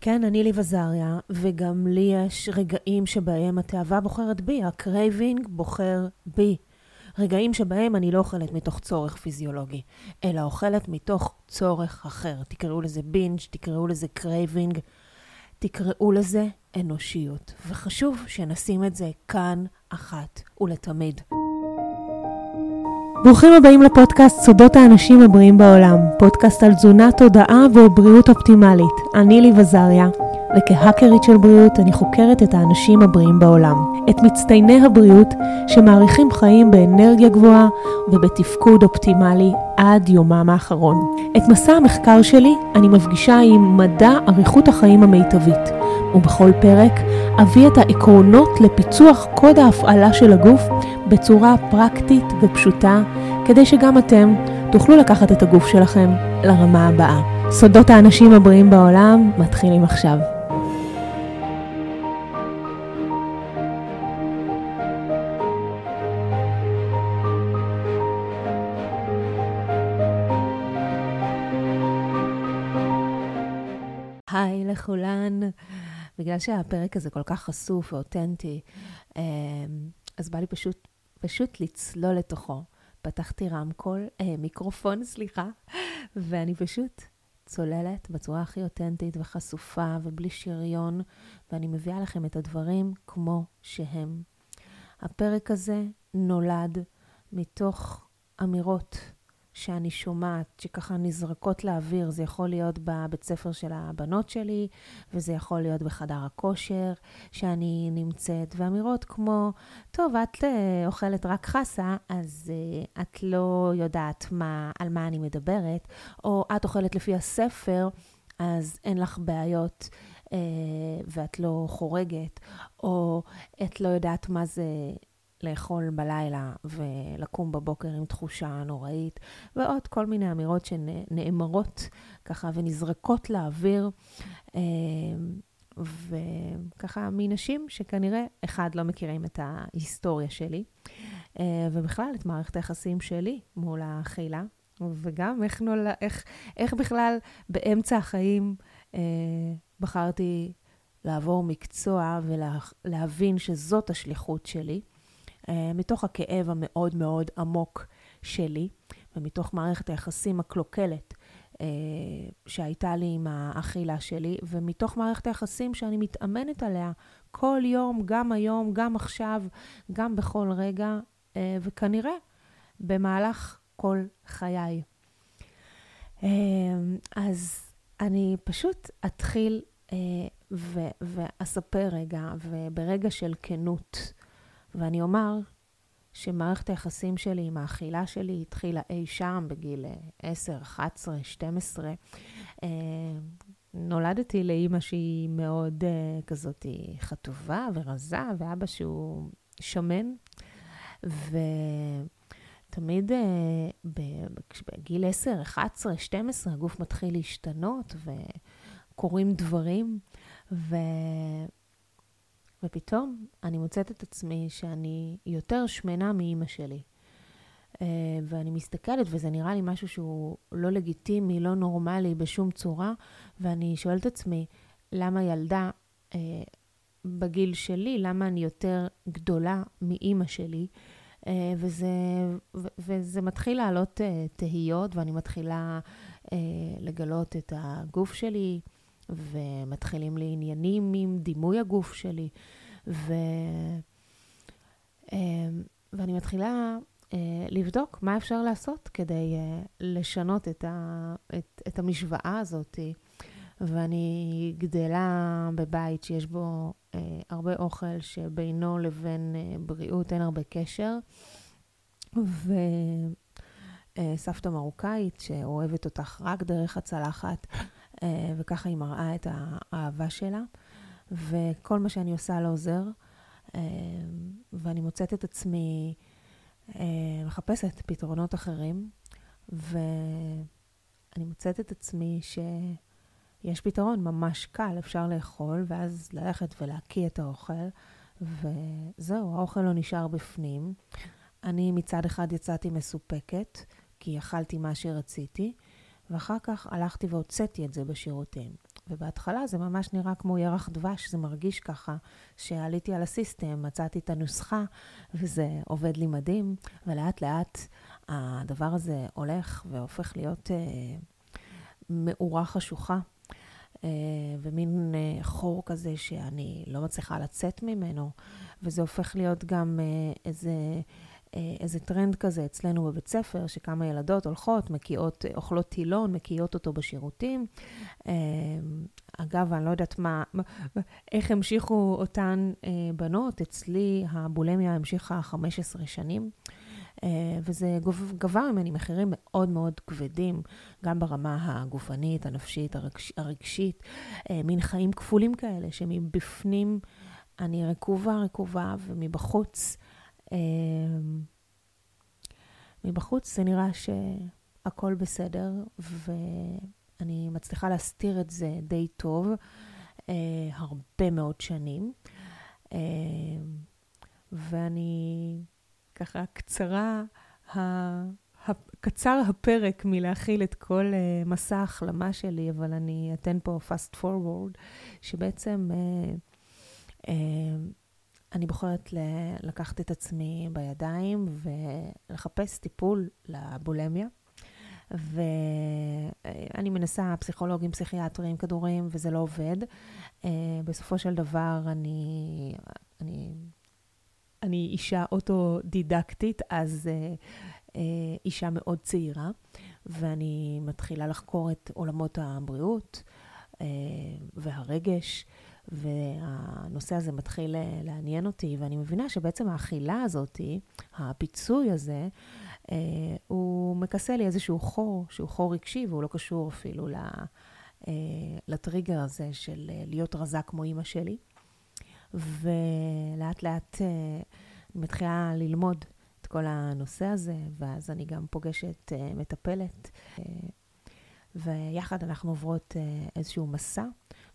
כן, אני ליב עזריה, וגם לי יש רגעים שבהם התאווה בוחרת בי, ה craving בוחר בי. רגעים שבהם אני לא אוכלת מתוך צורך פיזיולוגי, אלא אוכלת מתוך צורך אחר. תקראו לזה binge, תקראו לזה craving, תקראו לזה אנושיות. וחשוב שנשים את זה כאן אחת ולתמיד. ברוכים הבאים לפודקאסט סודות האנשים הבריאים בעולם, פודקאסט על תזונה, תודעה ובריאות אופטימלית. אני ליב עזריה, וכהאקרית של בריאות אני חוקרת את האנשים הבריאים בעולם, את מצטייני הבריאות שמאריכים חיים באנרגיה גבוהה ובתפקוד אופטימלי עד יומם האחרון. את מסע המחקר שלי אני מפגישה עם מדע אריכות החיים המיטבית, ובכל פרק אביא את העקרונות לפיצוח קוד ההפעלה של הגוף בצורה פרקטית ופשוטה, כדי שגם אתם תוכלו לקחת את הגוף שלכם לרמה הבאה. סודות האנשים הבריאים בעולם מתחילים עכשיו. היי לכולן. בגלל שהפרק הזה כל כך חשוף ואותנטי, אמ, אז בא לי פשוט, פשוט לצלול לתוכו. פתחתי רמקול, אה, מיקרופון, סליחה, ואני פשוט צוללת בצורה הכי אותנטית וחשופה ובלי שריון, ואני מביאה לכם את הדברים כמו שהם. הפרק הזה נולד מתוך אמירות שאני שומעת, שככה נזרקות לאוויר. זה יכול להיות בבית ספר של הבנות שלי, וזה יכול להיות בחדר הכושר שאני נמצאת, ואמירות כמו, טוב, את uh, אוכלת רק חסה, אז uh, את לא יודעת מה, על מה אני מדברת, או את אוכלת לפי הספר, אז אין לך בעיות. uh, ואת לא חורגת, או את לא יודעת מה זה לאכול בלילה ולקום בבוקר עם תחושה נוראית, ועוד כל מיני אמירות שנאמרות ככה ונזרקות לאוויר, אה, וככה מנשים שכנראה, אחד, לא מכירים את ההיסטוריה שלי, אה, ובכלל את מערכת היחסים שלי מול האכילה, וגם איך, נול... איך, איך בכלל באמצע החיים אה, בחרתי לעבור מקצוע ולהבין שזאת השליחות שלי. אה, מתוך הכאב המאוד מאוד עמוק שלי, ומתוך מערכת היחסים הקלוקלת אה, שהייתה לי עם האכילה שלי, ומתוך מערכת היחסים שאני מתאמנת עליה כל יום, גם היום, גם עכשיו, גם בכל רגע, אה, וכנראה במהלך כל חיי. אז אני פשוט אתחיל ואספר רגע, וברגע של כנות, ואני אומר שמערכת היחסים שלי עם האכילה שלי התחילה אי שם בגיל 10, 11, 12. נולדתי לאימא שהיא מאוד uh, כזאת חטובה ורזה, ואבא שהוא שמן. ותמיד uh, בגיל 10, 11, 12 הגוף מתחיל להשתנות וקורים דברים. ו... ופתאום אני מוצאת את עצמי שאני יותר שמנה מאימא שלי. Uh, ואני מסתכלת, וזה נראה לי משהו שהוא לא לגיטימי, לא נורמלי בשום צורה, ואני שואלת את עצמי, למה ילדה uh, בגיל שלי, למה אני יותר גדולה מאימא שלי? Uh, וזה, וזה מתחיל לעלות תהיות, ואני מתחילה לגלות את הגוף שלי, ומתחילים לי עניינים עם דימוי הגוף שלי, ו... אמ, ואני מתחילה אה, לבדוק מה אפשר לעשות כדי אה, לשנות את, ה... את, את המשוואה הזאת. ואני גדלה בבית שיש בו אה, הרבה אוכל שבינו לבין בריאות אין הרבה קשר. וסבתא מרוקאית שאוהבת אותך רק דרך הצלחת, אה, וככה היא מראה את האהבה שלה, וכל מה שאני עושה לא עוזר, אה, ואני מוצאת את עצמי אה, מחפשת פתרונות אחרים, ואני מוצאת את עצמי שיש פתרון ממש קל, אפשר לאכול, ואז ללכת ולהקיא את האוכל, וזהו, האוכל לא נשאר בפנים. אני מצד אחד יצאתי מסופקת, כי אכלתי מה שרציתי, ואחר כך הלכתי והוצאתי את זה בשירותים. ובהתחלה זה ממש נראה כמו ירח דבש, זה מרגיש ככה, שעליתי על הסיסטם, מצאתי את הנוסחה, וזה עובד לי מדהים, ולאט לאט הדבר הזה הולך והופך להיות אה, מאורה חשוכה. אה, ומין אה, חור כזה שאני לא מצליחה לצאת ממנו, וזה הופך להיות גם אה, איזה איזה טרנד כזה אצלנו בבית ספר, שכמה ילדות הולכות, מקיאות, אוכלות טילון, מקיאות אותו בשירותים. אה, אגב, אני לא יודעת מה, איך המשיכו אותן אה, בנות, אצלי הבולמיה המשיכה 15 שנים. וזה גבר ממני מחירים מאוד מאוד כבדים, גם ברמה הגופנית, הנפשית, הרגש, הרגשית, מין חיים כפולים כאלה, שמבפנים אני רקובה רקובה, ומבחוץ מבחוץ זה נראה שהכל בסדר, ואני מצליחה להסתיר את זה די טוב אה, הרבה מאוד שנים. אה, ואני ככה קצרה. קצר הפרק מלהכיל את כל uh, מסע ההחלמה שלי, אבל אני אתן פה fast forward, שבעצם uh, uh, אני בוחרת לקחת את עצמי בידיים ולחפש טיפול לבולמיה. ואני מנסה פסיכולוגים, פסיכיאטרים, כדורים, וזה לא עובד. אה, בסופו של דבר, אני, אני, אני אישה אוטודידקטית, אז אה, אה, אישה מאוד צעירה, ואני מתחילה לחקור את עולמות הבריאות והרגש. והנושא הזה מתחיל אה, לעניין אותי, ואני מבינה שבעצם האכילה הזאת, הפיצוי הזה, אה, הוא מכסה לי איזשהו חור, שהוא חור רגשי, והוא לא קשור אפילו אה, לטריגר הזה של להיות רזה כמו אימא שלי. ולאט לאט אני מתחילה ללמוד את כל הנושא הזה, ואז אני גם פוגשת מטפלת, ויחד אנחנו עוברות איזשהו מסע.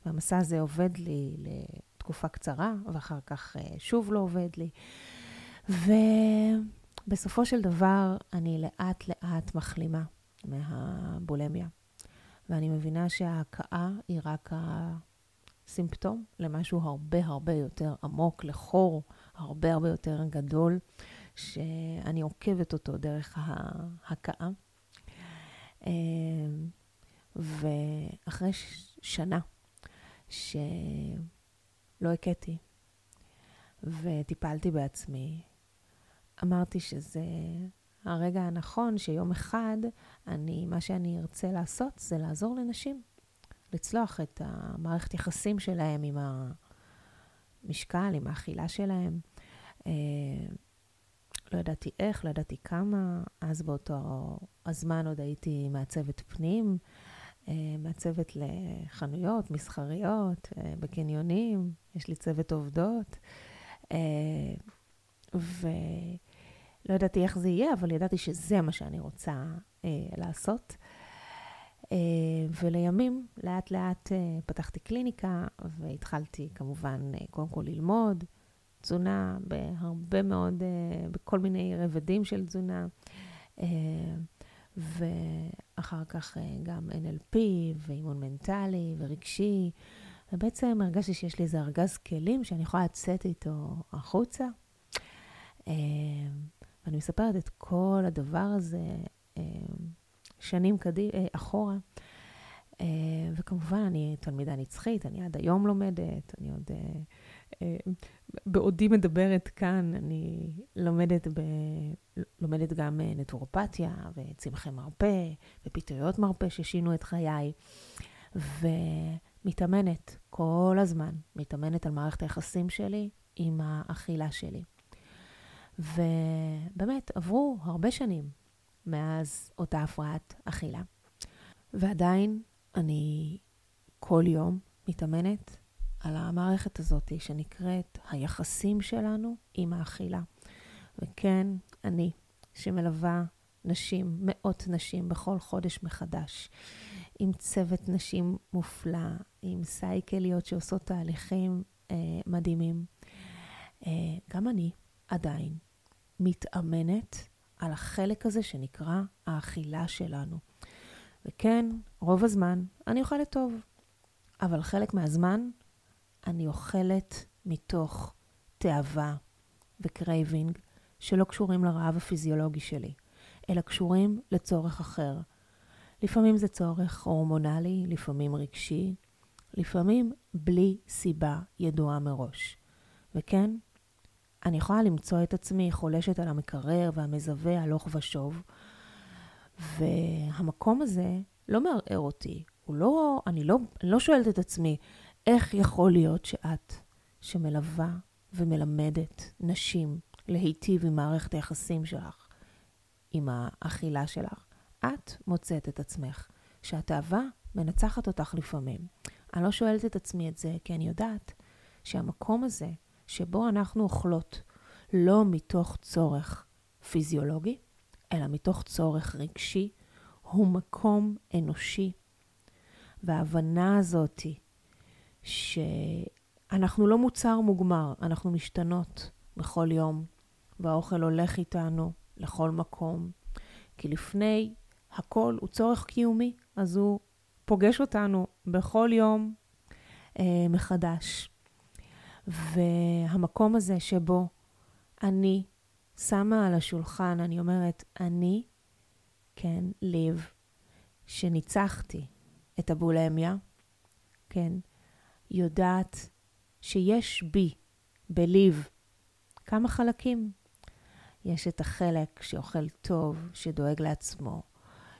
והמסע הזה עובד לי לתקופה קצרה, ואחר כך אה, שוב לא עובד לי. ובסופו של דבר, אני לאט-לאט מחלימה מהבולמיה. ואני מבינה שההכאה היא רק הסימפטום למשהו הרבה הרבה יותר עמוק, לחור הרבה הרבה יותר גדול, שאני עוקבת אותו דרך ההכאה. אה, ואחרי שנה שלא הכיתי, וטיפלתי בעצמי. אמרתי שזה הרגע הנכון שיום אחד, אני, מה שאני ארצה לעשות זה לעזור לנשים, לצלוח את המערכת יחסים שלהם עם המשקל, עם האכילה שלהם. אה, לא ידעתי איך, לא ידעתי כמה, אז באותו הזמן עוד הייתי מעצבת פנים. אה, מעצבת לחנויות מסחריות, אה, בקניונים, יש לי צוות עובדות. אה, ולא ידעתי איך זה יהיה, אבל ידעתי שזה מה שאני רוצה לעשות. ולימים, לאט לאט פתחתי קליניקה והתחלתי כמובן קודם כל ללמוד תזונה בהרבה מאוד, בכל מיני רבדים של תזונה. ואחר כך אה, גם NLP ואימון מנטלי ורגשי, ובעצם הרגשתי שיש לי איזה ארגז כלים שאני יכולה לצאת איתו החוצה. אה, ואני מספרת את כל הדבר הזה אה, שנים קדימה, אחורה. וכמובן, אני תלמידה נצחית, אני עד היום לומדת, אני עוד בעודי מדברת כאן, אני לומדת, ב... לומדת גם אה, נטורופתיה וצמחי מרפא ופטריות מרפא ששינו את חיי, ומתאמנת כל הזמן, מתאמנת על מערכת היחסים שלי עם האכילה שלי. ובאמת, עברו הרבה שנים מאז אותה הפרעת אכילה. ועדיין אני כל יום מתאמנת על המערכת הזאת שנקראת היחסים שלנו עם האכילה. וכן, אני, שמלווה נשים, מאות נשים בכל חודש מחדש, עם צוות נשים מופלא, עם סייקליות שעושות תהליכים אה, מדהימים. אה, גם אני עדיין מתאמנת על החלק הזה שנקרא האכילה שלנו. וכן, רוב הזמן אני אוכלת טוב. אבל חלק מהזמן אני אוכלת מתוך תאווה ו craving שלא קשורים לרעב הפיזיולוגי שלי, אלא קשורים לצורך אחר. לפעמים זה צורך הורמונלי, לפעמים רגשי, לפעמים בלי סיבה ידועה מראש. וכן, אני יכולה למצוא את עצמי חולשת על המקרר והמזווה הלוך ושוב, והמקום הזה לא מערער אותי. הוא לא, אני לא, אני לא שואלת את עצמי, איך יכול להיות שאת, שמלווה ומלמדת נשים להיטיב עם מערכת היחסים שלך, עם האכילה שלך, את מוצאת את עצמך שהתאווה מנצחת אותך לפעמים. אני לא שואלת את עצמי את זה, כי אני יודעת שהמקום הזה, שבו אנחנו אוכלות, לא מתוך צורך פיזיולוגי, אלא מתוך צורך רגשי, הוא מקום אנושי. וההבנה הזאתי, שאנחנו לא מוצר מוגמר, אנחנו משתנות בכל יום, והאוכל הולך איתנו לכל מקום. כי לפני הכל הוא צורך קיומי, אז הוא פוגש אותנו בכל יום אה, מחדש. והמקום הזה שבו אני שמה על השולחן, אני אומרת, אני, כן, ליב, שניצחתי את הבולמיה, כן, יודעת שיש בי, בליב, כמה חלקים. יש את החלק שאוכל טוב, שדואג לעצמו,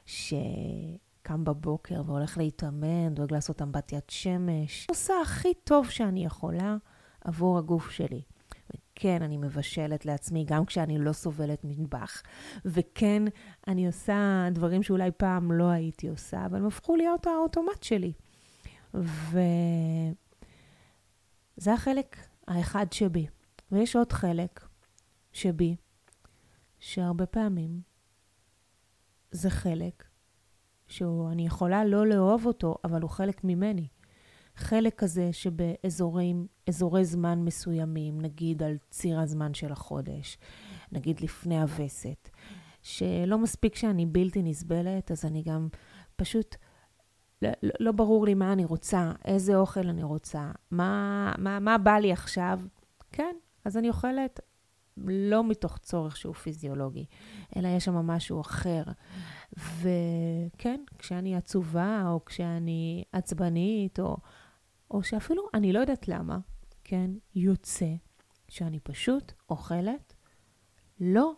שקם בבוקר והולך להתאמן, דואג לעשות אמבטיית שמש, עושה הכי טוב שאני יכולה עבור הגוף שלי. וכן, אני מבשלת לעצמי גם כשאני לא סובלת מטבח. וכן, אני עושה דברים שאולי פעם לא הייתי עושה, אבל הם הפכו להיות האוטומט שלי. וזה החלק האחד שבי. ויש עוד חלק שבי, שהרבה פעמים זה חלק שאני יכולה לא לאהוב אותו, אבל הוא חלק ממני. חלק כזה שבאזורי זמן מסוימים, נגיד על ציר הזמן של החודש, נגיד לפני הווסת, שלא מספיק שאני בלתי נסבלת, אז אני גם פשוט, לא, לא ברור לי מה אני רוצה, איזה אוכל אני רוצה, מה, מה, מה בא לי עכשיו. כן, אז אני אוכלת לא מתוך צורך שהוא פיזיולוגי, אלא יש שם משהו אחר. וכן, כשאני עצובה, או כשאני עצבנית, או, או שאפילו אני לא יודעת למה, כן, יוצא שאני פשוט אוכלת לא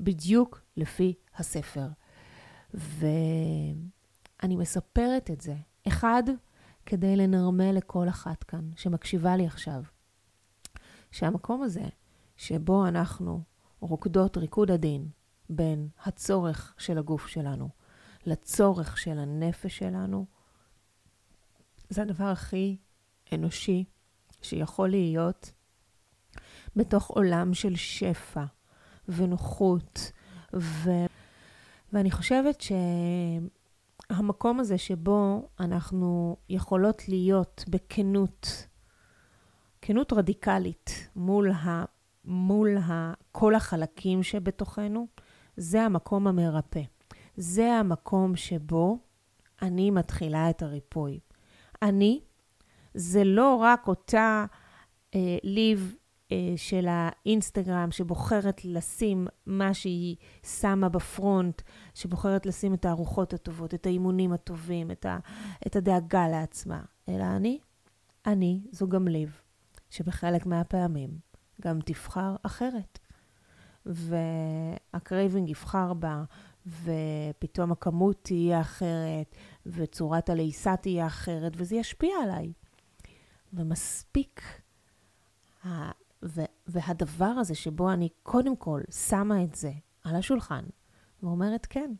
בדיוק לפי הספר. ואני מספרת את זה, אחד, כדי לנרמל לכל אחת כאן שמקשיבה לי עכשיו, שהמקום הזה, שבו אנחנו רוקדות ריקוד עדין בין הצורך של הגוף שלנו לצורך של הנפש שלנו, זה הדבר הכי אנושי שיכול להיות בתוך עולם של שפע ונוחות. ו... ואני חושבת שהמקום הזה שבו אנחנו יכולות להיות בכנות, כנות רדיקלית מול ה... מול כל החלקים שבתוכנו, זה המקום המרפא. זה המקום שבו אני מתחילה את הריפוי. אני, זה לא רק אותה אה, ליב של האינסטגרם שבוחרת לשים מה שהיא שמה ב front, שבוחרת לשים את הארוחות הטובות, את האימונים הטובים, את, ה, את הדאגה לעצמה, אלא אני, אני זו גם ליב, שבחלק מהפעמים גם תבחר אחרת. וה craving יבחר בה, ופתאום הכמות תהיה אחרת, וצורת הלעיסה תהיה אחרת, וזה ישפיע עליי. ומספיק, והדבר הזה שבו אני קודם כל שמה את זה על השולחן, ואומרת, כן,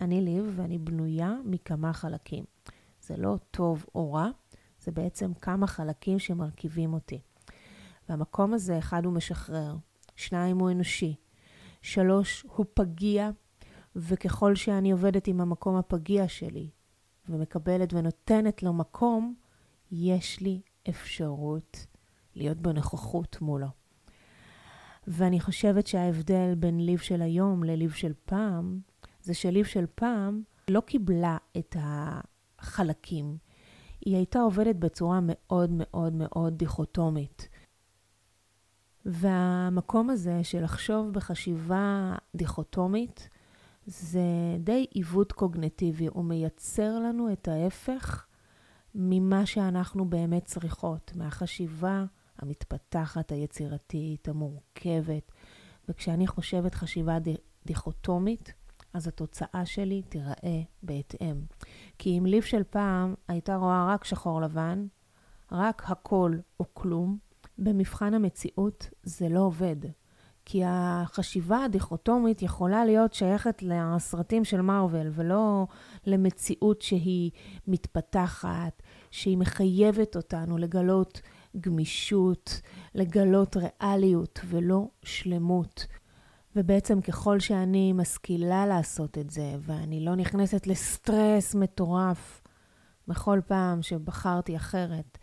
אני ליב ואני בנויה מכמה חלקים. זה לא טוב או רע, זה בעצם כמה חלקים שמרכיבים אותי. והמקום הזה, אחד, הוא משחרר, שניים, הוא אנושי, שלוש, הוא פגיע, וככל שאני עובדת עם המקום הפגיע שלי, ומקבלת ונותנת לו מקום, יש לי אפשרות להיות בנוכחות מולו. ואני חושבת שההבדל בין ליב של היום לליב של פעם, זה שליב של פעם לא קיבלה את החלקים. היא הייתה עובדת בצורה מאוד מאוד מאוד דיכוטומית. והמקום הזה של לחשוב בחשיבה דיכוטומית, זה די עיוות קוגנטיבי, הוא מייצר לנו את ההפך ממה שאנחנו באמת צריכות, מהחשיבה המתפתחת, היצירתית, המורכבת. וכשאני חושבת חשיבה דיכוטומית, אז התוצאה שלי תיראה בהתאם. כי אם ליב של פעם הייתה רואה רק שחור לבן, רק הכל או כלום, במבחן המציאות זה לא עובד. כי החשיבה הדיכוטומית יכולה להיות שייכת לסרטים של מארוול, ולא למציאות שהיא מתפתחת, שהיא מחייבת אותנו לגלות גמישות, לגלות ריאליות ולא שלמות. ובעצם ככל שאני משכילה לעשות את זה, ואני לא נכנסת לסטרס מטורף בכל פעם שבחרתי אחרת,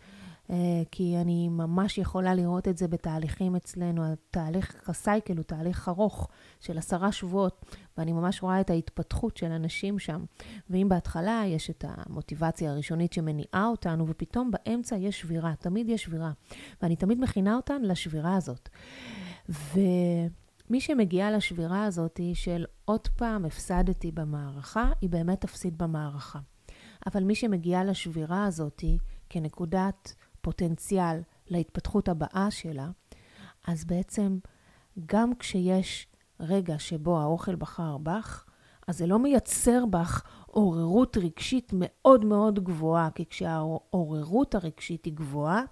כי אני ממש יכולה לראות את זה בתהליכים אצלנו. התהליך הסייקל הוא תהליך ארוך של עשרה שבועות, ואני ממש רואה את ההתפתחות של אנשים שם. ואם בהתחלה יש את המוטיבציה הראשונית שמניעה אותנו, ופתאום באמצע יש שבירה, תמיד יש שבירה. ואני תמיד מכינה אותן לשבירה הזאת. ומי שמגיעה לשבירה הזאת של עוד פעם הפסדתי במערכה, היא באמת תפסיד במערכה. אבל מי שמגיעה לשבירה הזאת כנקודת פוטנציאל להתפתחות הבאה שלה, אז בעצם גם כשיש רגע שבו האוכל בחר בך, אז זה לא מייצר בך עוררות רגשית מאוד מאוד גבוהה, כי כשהעוררות הרגשית היא גבוהה,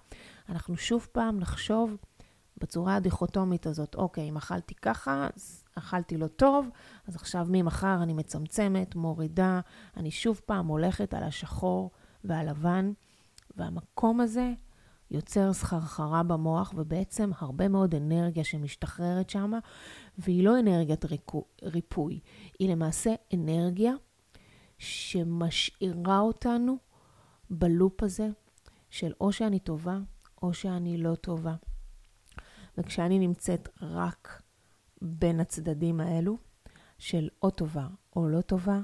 אנחנו שוב פעם נחשוב בצורה הדיכוטומית הזאת, אוקיי, אם אכלתי ככה, אז אכלתי לא טוב, אז עכשיו ממחר אני מצמצמת, מורידה, אני שוב פעם הולכת על השחור והלבן, והמקום הזה יוצר סחרחרה במוח, ובעצם הרבה מאוד אנרגיה שמשתחררת שם, והיא לא אנרגיית ריפוי, היא למעשה אנרגיה שמשאירה אותנו בלופ הזה של או שאני טובה או שאני לא טובה. וכשאני נמצאת רק בין הצדדים האלו, של או טובה או לא טובה,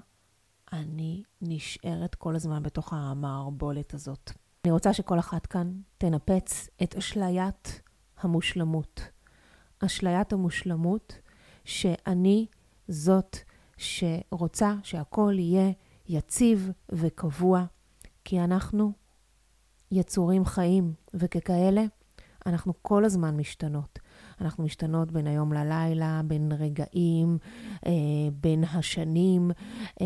אני נשארת כל הזמן בתוך המערבולת הזאת. אני רוצה שכל אחת כאן תנפץ את אשליית המושלמות. אשליית המושלמות שאני זאת שרוצה שהכל יהיה יציב וקבוע, כי אנחנו יצורים חיים, וככאלה אנחנו כל הזמן משתנות. אנחנו משתנות בין היום ללילה, בין רגעים, אה, בין השנים, אה,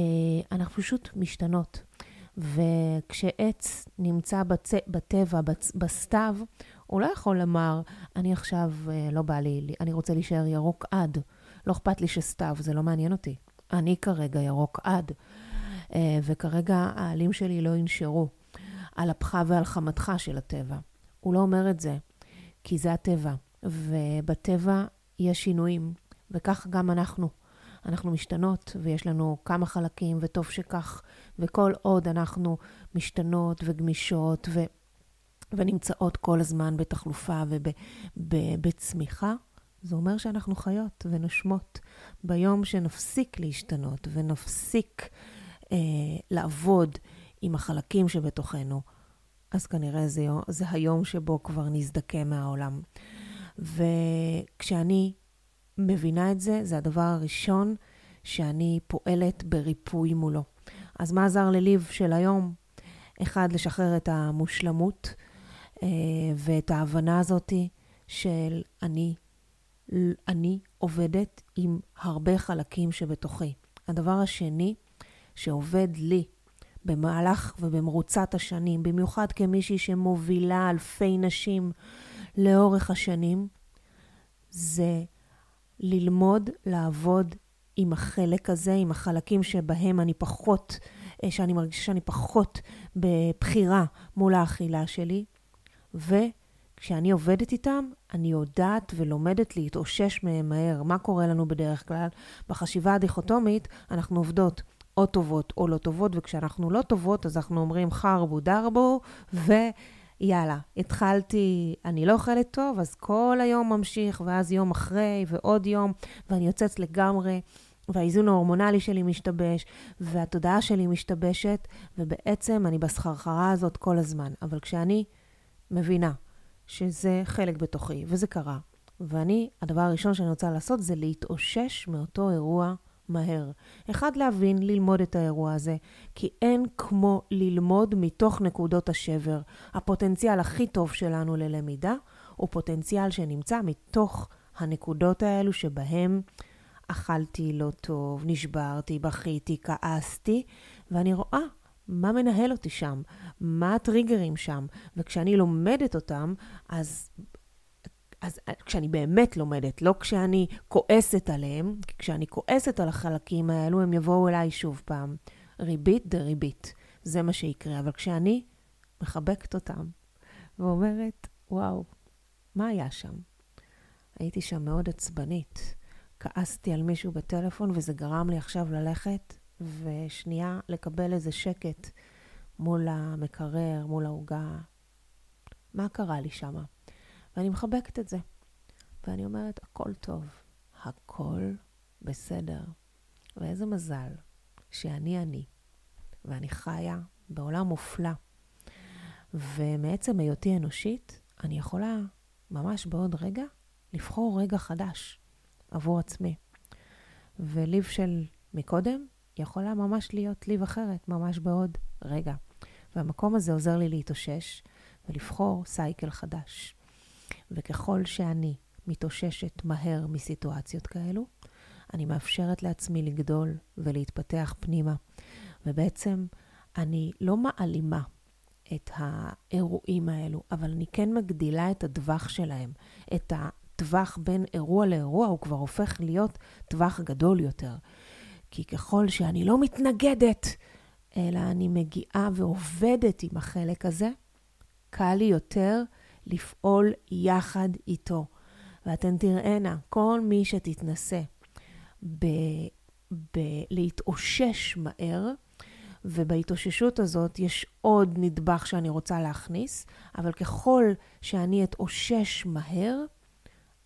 אנחנו פשוט משתנות. וכשעץ נמצא בצ... בטבע, בצ... בסתיו, הוא לא יכול לומר, אני עכשיו, אה, לא בא לי, אני רוצה להישאר ירוק עד. לא אכפת לי שסתיו, זה לא מעניין אותי. אני כרגע ירוק עד. אה, וכרגע העלים שלי לא ינשרו על אפך ועל חמתך של הטבע. הוא לא אומר את זה, כי זה הטבע. ובטבע יש שינויים, וכך גם אנחנו. אנחנו משתנות, ויש לנו כמה חלקים, וטוב שכך, וכל עוד אנחנו משתנות וגמישות ו, ונמצאות כל הזמן בתחלופה ובצמיחה, זה אומר שאנחנו חיות ונושמות. ביום שנפסיק להשתנות ונפסיק אה, לעבוד עם החלקים שבתוכנו, אז כנראה זה, זה היום שבו כבר נזדקה מהעולם. וכשאני מבינה את זה, זה הדבר הראשון שאני פועלת בריפוי מולו. אז מה עזר לליב של היום? אחד, לשחרר את המושלמות אה, ואת ההבנה הזאתי של אני, אני עובדת עם הרבה חלקים שבתוכי. הדבר השני שעובד לי במהלך ובמרוצת השנים, במיוחד כמישהי שמובילה אלפי נשים לאורך השנים, זה ללמוד לעבוד עם החלק הזה, עם החלקים שבהם אני פחות, אה, שאני מרגישה שאני פחות בבחירה מול האכילה שלי. וכשאני עובדת איתם, אני יודעת ולומדת להתאושש מהם מהר. מה קורה לנו בדרך כלל? בחשיבה הדיכוטומית אנחנו עובדות או טובות או לא טובות, וכשאנחנו לא טובות, אז אנחנו אומרים חרבו דרבו, ו... יאללה, התחלתי, אני לא אוכלת טוב, אז כל היום ממשיך, ואז יום אחרי, ועוד יום, ואני יוצאת לגמרי והאיזון ההורמונלי שלי משתבש, והתודעה שלי משתבשת, ובעצם אני בסחרחרה הזאת כל הזמן. אבל כשאני מבינה שזה חלק בתוכי, וזה קרה, ואני, הדבר הראשון שאני רוצה לעשות זה להתאושש מאותו אירוע מהר. אחד, להבין, ללמוד את האירוע הזה, כי אין כמו ללמוד מתוך נקודות השבר. הפוטנציאל הכי טוב שלנו ללמידה הוא פוטנציאל שנמצא מתוך הנקודות האלו שבהם אכלתי לא טוב, נשברתי, בכיתי, כעסתי, ואני רואה מה מנהל אותי שם, מה הטריגרים שם, וכשאני לומדת אותם, אז אז כשאני באמת לומדת, לא כשאני כועסת עליהם, כי כשאני כועסת על החלקים האלו, הם יבואו אליי שוב פעם. ריבית דריבית, זה מה שיקרה. אבל כשאני מחבקת אותם ואומרת, וואו, מה היה שם? הייתי שם מאוד עצבנית. כעסתי על מישהו בטלפון, וזה גרם לי עכשיו ללכת ושנייה לקבל איזה שקט מול המקרר, מול העוגה. מה קרה לי שמה? ואני מחבקת את זה. ואני אומרת, הכל טוב, הכל בסדר. ואיזה מזל שאני אני, ואני חיה בעולם מופלא. ומעצם היותי אנושית, אני יכולה ממש בעוד רגע לבחור רגע חדש עבור עצמי. וליב של מקודם יכולה ממש להיות ליב אחרת, ממש בעוד רגע. והמקום הזה עוזר לי להתאושש ולבחור סייקל חדש. וככל שאני מתאוששת מהר מסיטואציות כאלו, אני מאפשרת לעצמי לגדול ולהתפתח פנימה. ובעצם אני לא מעלימה את האירועים האלו, אבל אני כן מגדילה את הטווח שלהם. את הטווח בין אירוע לאירוע הוא כבר הופך להיות טווח גדול יותר. כי ככל שאני לא מתנגדת, אלא אני מגיעה ועובדת עם החלק הזה, קל לי יותר לפעול יחד איתו. ואתן תראינה, כל מי שתתנסה ב- ב- להתאושש מהר, ובהתאוששות הזאת יש עוד נדבך שאני רוצה להכניס, אבל ככל שאני אתאושש מהר,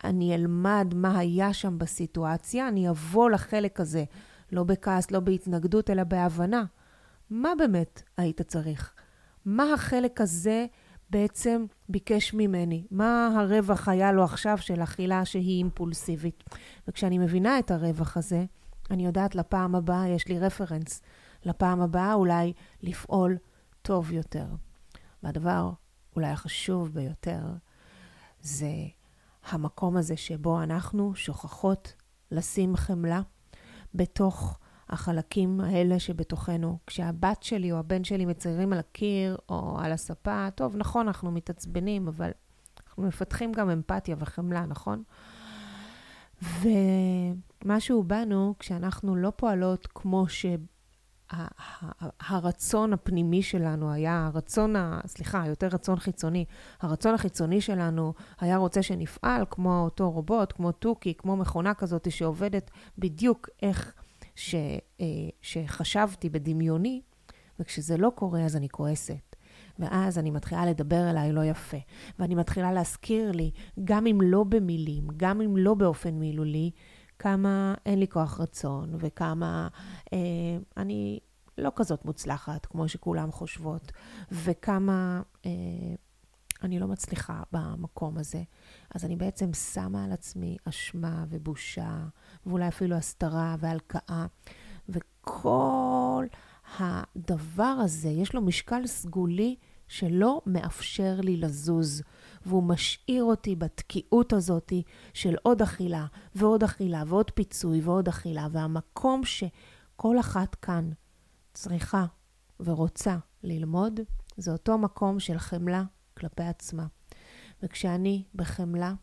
אני אלמד מה היה שם בסיטואציה, אני אבוא לחלק הזה, לא בכעס, לא בהתנגדות, אלא בהבנה. מה באמת היית צריך? מה החלק הזה בעצם ביקש ממני? מה הרווח היה לו עכשיו של אכילה שהיא אימפולסיבית? וכשאני מבינה את הרווח הזה, אני יודעת לפעם הבאה, יש לי רפרנס, לפעם הבאה אולי לפעול טוב יותר. והדבר אולי החשוב ביותר זה המקום הזה שבו אנחנו שוכחות לשים חמלה בתוך החלקים האלה שבתוכנו. כשהבת שלי או הבן שלי מציירים על הקיר או על הספה, טוב, נכון, אנחנו מתעצבנים, אבל אנחנו מפתחים גם אמפתיה וחמלה, נכון? ומשהו בנו, כשאנחנו לא פועלות כמו שהרצון הפנימי שלנו היה, הרצון, סליחה, יותר רצון חיצוני, הרצון החיצוני שלנו היה רוצה שנפעל כמו אותו רובוט, כמו תוכי, כמו מכונה כזאת שעובדת בדיוק איך ש, אה, שחשבתי בדמיוני, וכשזה לא קורה אז אני כועסת. ואז אני מתחילה לדבר אליי לא יפה. ואני מתחילה להזכיר לי, גם אם לא במילים, גם אם לא באופן מילולי, כמה אין לי כוח רצון, וכמה אה, אני לא כזאת מוצלחת כמו שכולם חושבות, וכמה אה, אני לא מצליחה במקום הזה. אז אני בעצם שמה על עצמי אשמה ובושה, ואולי אפילו הסתרה והלקאה. וכל הדבר הזה, יש לו משקל סגולי שלא מאפשר לי לזוז, והוא משאיר אותי בתקיעות הזאת של עוד אכילה, ועוד אכילה, ועוד פיצוי, ועוד אכילה. והמקום שכל אחת כאן צריכה ורוצה ללמוד, זה אותו מקום של חמלה כלפי עצמה. וכשאני בחמלה,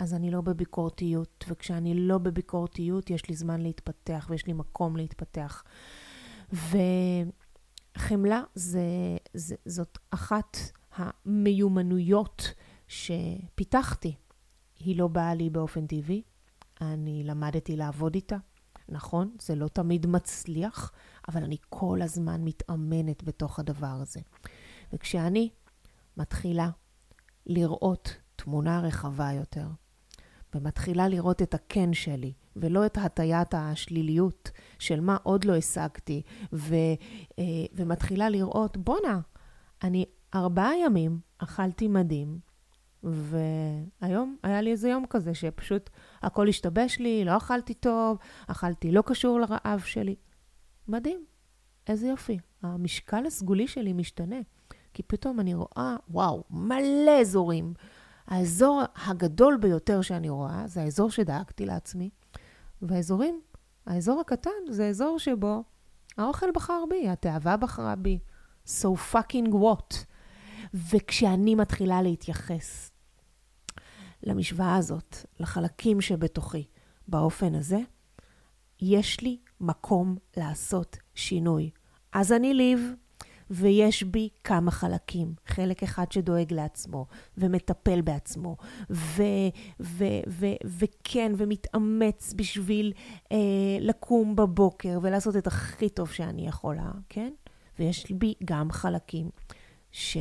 אז אני לא בביקורתיות, וכשאני לא בביקורתיות, יש לי זמן להתפתח ויש לי מקום להתפתח. וחמלה זה, זה, זאת אחת המיומנויות שפיתחתי. היא לא באה לי באופן טבעי, אני למדתי לעבוד איתה. נכון, זה לא תמיד מצליח, אבל אני כל הזמן מתאמנת בתוך הדבר הזה. וכשאני מתחילה לראות תמונה רחבה יותר, ומתחילה לראות את הכן שלי ולא את הטיית השליליות של מה עוד לא השגתי, ו, אה, ומתחילה לראות, בואנה, אני ארבעה ימים אכלתי מדהים, והיום היה לי איזה יום כזה שפשוט הכל השתבש לי, לא אכלתי טוב, אכלתי לא קשור לרעב שלי. מדהים, איזה יופי. המשקל הסגולי שלי משתנה, כי פתאום אני רואה, וואו, מלא אזורים. האזור הגדול ביותר שאני רואה זה האזור שדאגתי לעצמי, והאזורים, האזור הקטן זה אזור שבו האוכל בחר בי, התאווה בחרה בי. So fucking what? וכשאני מתחילה להתייחס למשוואה הזאת, לחלקים שבתוכי, באופן הזה, יש לי מקום לעשות שינוי. אז אני ליב, ויש בי כמה חלקים. חלק אחד שדואג לעצמו, ומטפל בעצמו, ו- ו- ו- וכן, ומתאמץ בשביל אה, לקום בבוקר ולעשות את הכי טוב שאני יכולה, כן? ויש בי גם חלקים ש...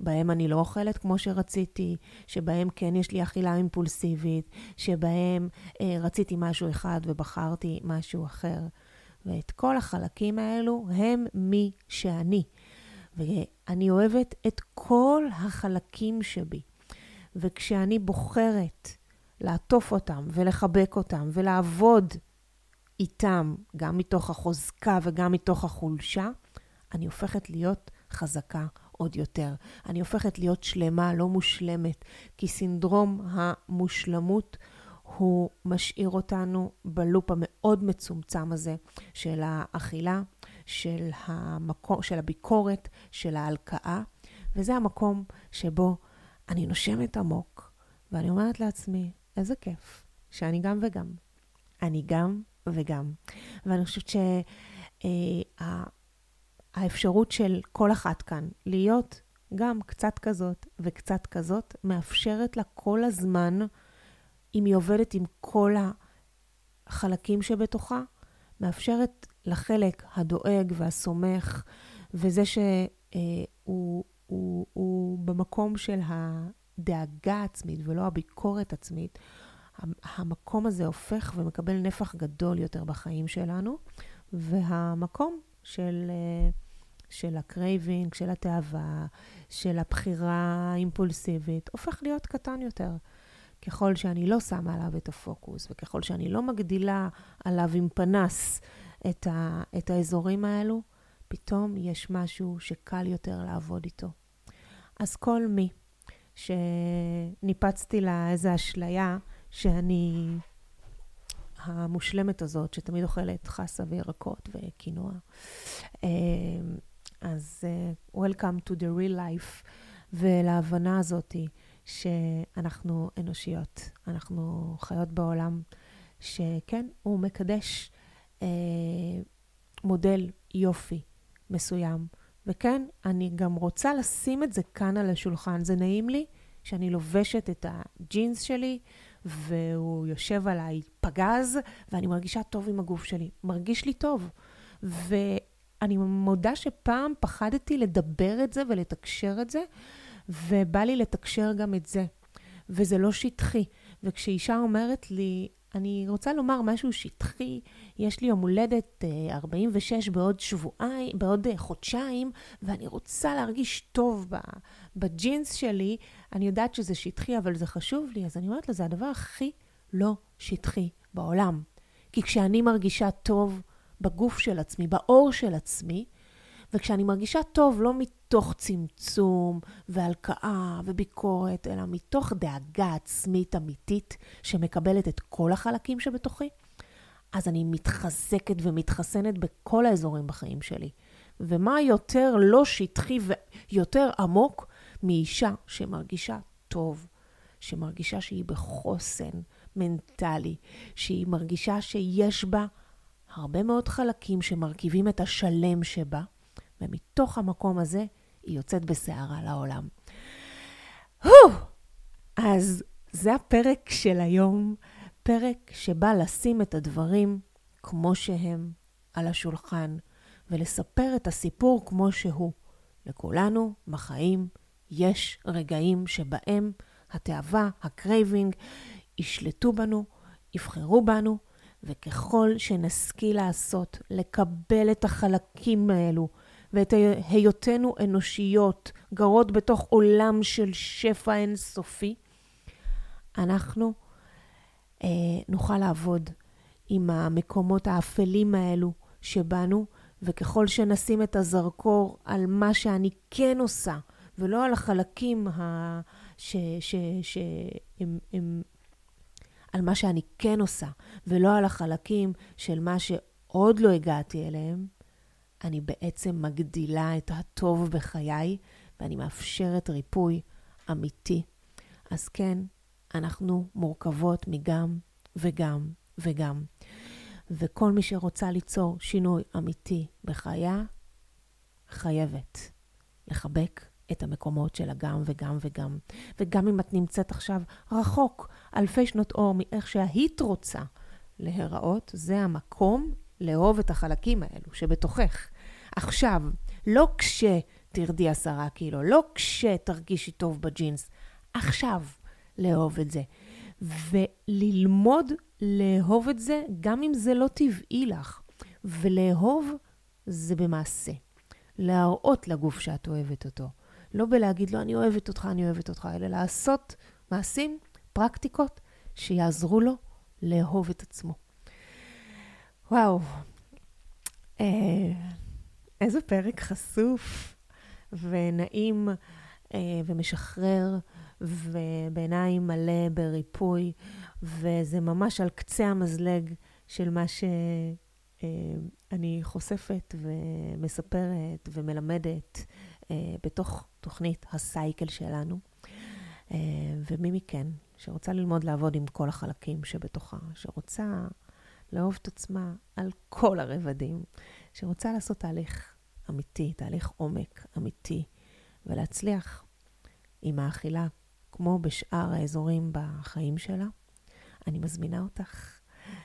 בהם אני לא אוכלת כמו שרציתי, שבהם כן יש לי אכילה אימפולסיבית, שבהם אה, רציתי משהו אחד ובחרתי משהו אחר. ואת כל החלקים האלו הם מי שאני. ואני אוהבת את כל החלקים שבי. וכשאני בוחרת לעטוף אותם ולחבק אותם ולעבוד איתם, גם מתוך החוזקה וגם מתוך החולשה, אני הופכת להיות חזקה עוד יותר. אני הופכת להיות שלמה, לא מושלמת, כי סינדרום המושלמות הוא משאיר אותנו בלופ המאוד מצומצם הזה של האכילה, של, המקום, של הביקורת, של ההלקאה, וזה המקום שבו אני נושמת עמוק, ואני אומרת לעצמי, איזה כיף שאני גם וגם. אני גם וגם. ואני חושבת שהאפשרות שה, של כל אחת כאן להיות גם קצת כזאת וקצת כזאת, מאפשרת לה כל הזמן אם היא עובדת עם כל החלקים שבתוכה, מאפשרת לחלק הדואג והסומך, וזה שהוא הוא, הוא, הוא במקום של הדאגה העצמית ולא הביקורת עצמית, המקום הזה הופך ומקבל נפח גדול יותר בחיים שלנו, והמקום של, של ה craving, של התאווה, של הבחירה האימפולסיבית, הופך להיות קטן יותר. ככל שאני לא שמה עליו את הפוקוס, וככל שאני לא מגדילה עליו עם פנס את, ה, את האזורים האלו, פתאום יש משהו שקל יותר לעבוד איתו. אז כל מי שניפצתי לה איזו אשליה שאני המושלמת הזאת, שתמיד אוכלת חסה וירקות וקינוע, אה, אז uh, Welcome to the real life, ולהבנה הזאתי שאנחנו אנושיות, אנחנו חיות בעולם שכן, הוא מקדש אה, מודל יופי מסוים. וכן, אני גם רוצה לשים את זה כאן על השולחן. זה נעים לי שאני לובשת את הג'ינס שלי, והוא יושב עליי פגז, ואני מרגישה טוב עם הגוף שלי. מרגיש לי טוב. ואני מודה שפעם פחדתי לדבר את זה ולתקשר את זה, ובא לי לתקשר גם את זה. וזה לא שטחי. וכשאישה אומרת לי, אני רוצה לומר משהו שטחי, יש לי יום הולדת 46 אה, בעוד שבועיים, בעוד אה, חודשיים, ואני רוצה להרגיש טוב בג'ינס שלי, אני יודעת שזה שטחי, אבל זה חשוב לי, אז אני אומרת לה, זה הדבר הכי לא שטחי בעולם. כי כשאני מרגישה טוב בגוף של עצמי, באור של עצמי, וכשאני מרגישה טוב, לא מתוך צמצום והלקאה וביקורת, אלא מתוך דאגה עצמית אמיתית שמקבלת את כל החלקים שבתוכי, אז אני מתחזקת ומתחסנת בכל האזורים בחיים שלי. ומה יותר לא שטחי ויותר עמוק מאישה שמרגישה טוב, שמרגישה שהיא בחוסן מנטלי, שהיא מרגישה שיש בה הרבה מאוד חלקים שמרכיבים את השלם שבה, ומתוך המקום הזה היא יוצאת בסערה לעולם. אז זה הפרק של היום, פרק שבא לשים את הדברים כמו שהם על השולחן, ולספר את הסיפור כמו שהוא. לכולנו בחיים יש רגעים שבהם התאווה, ה craving, ישלטו בנו, יבחרו בנו, וככל שנשכיל לעשות, לקבל את החלקים האלו ואת היותנו אנושיות, גרות בתוך עולם של שפע אינסופי, אנחנו אה, נוכל לעבוד עם המקומות האפלים האלו שבנו, וככל שנשים את הזרקור על מה שאני כן עושה, ולא על החלקים ה... ש... ש... שהם... הם... על מה שאני כן עושה, ולא על החלקים של מה שעוד לא הגעתי אליהם, אני בעצם מגדילה את הטוב בחיי, ואני מאפשרת ריפוי אמיתי. אז כן, אנחנו מורכבות מגם וגם וגם. וכל מי שרוצה ליצור שינוי אמיתי בחייה, חייבת לחבק את המקומות של הגם וגם וגם. וגם אם את נמצאת עכשיו רחוק, אלפי שנות אור מאיך שהיית רוצה להיראות, זה המקום לאהוב את החלקים האלו שבתוכך. עכשיו, לא כשתרדי עשרה קילו, לא כשתרגישי טוב בג'ינס, עכשיו לאהוב את זה. וללמוד לאהוב את זה, גם אם זה לא טבעי לך. ולאהוב זה במעשה. להראות לגוף שאת אוהבת אותו. לא בלהגיד לו, אני אוהבת אותך, אני אוהבת אותך, אלא לעשות מעשים, פרקטיקות, שיעזרו לו לאהוב את עצמו. וואו, אה, איזה פרק חשוף ונעים אה, ומשחרר, ובעיניי מלא בריפוי, וזה ממש על קצה המזלג של מה שאני אה, חושפת ומספרת ומלמדת בתוך תוכנית הסייקל שלנו. ומי מכן שרוצה ללמוד לעבוד עם כל החלקים שבתוכה, שרוצה לאהוב את עצמה על כל הרבדים, שרוצה לעשות תהליך אמיתי, תהליך עומק אמיתי, ולהצליח עם האכילה, כמו בשאר האזורים בחיים שלה, אני מזמינה אותך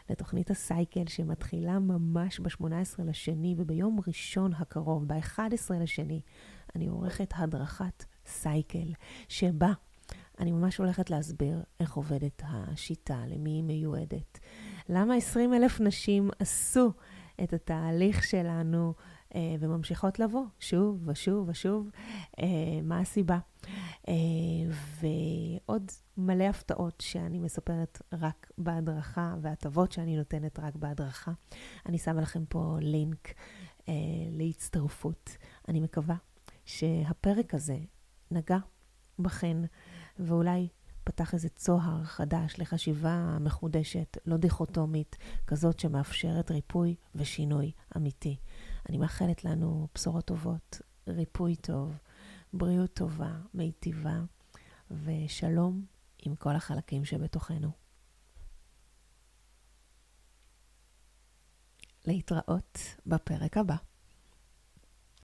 לתוכנית הסייקל שמתחילה ממש ב-18 לשני, וביום ראשון הקרוב, ב-11 לשני, אני עורכת הדרכת סייקל, שבה אני ממש הולכת להסביר איך עובדת השיטה, למי היא מיועדת. למה 20 אלף נשים עשו את התהליך שלנו אה, וממשיכות לבוא שוב ושוב ושוב, אה, מה הסיבה. אה, ועוד מלא הפתעות שאני מספרת רק בהדרכה, והטבות שאני נותנת רק בהדרכה. אני שמה לכם פה לינק להצטרפות. אני מקווה שהפרק הזה נגע בכן, ואולי פתח איזה צוהר חדש לחשיבה מחודשת, לא דיכוטומית, כזאת שמאפשרת ריפוי ושינוי אמיתי. אני מאחלת לנו בשורות טובות, ריפוי טוב, בריאות טובה, מיטיבה, ושלום עם כל החלקים שבתוכנו. להתראות בפרק הבא.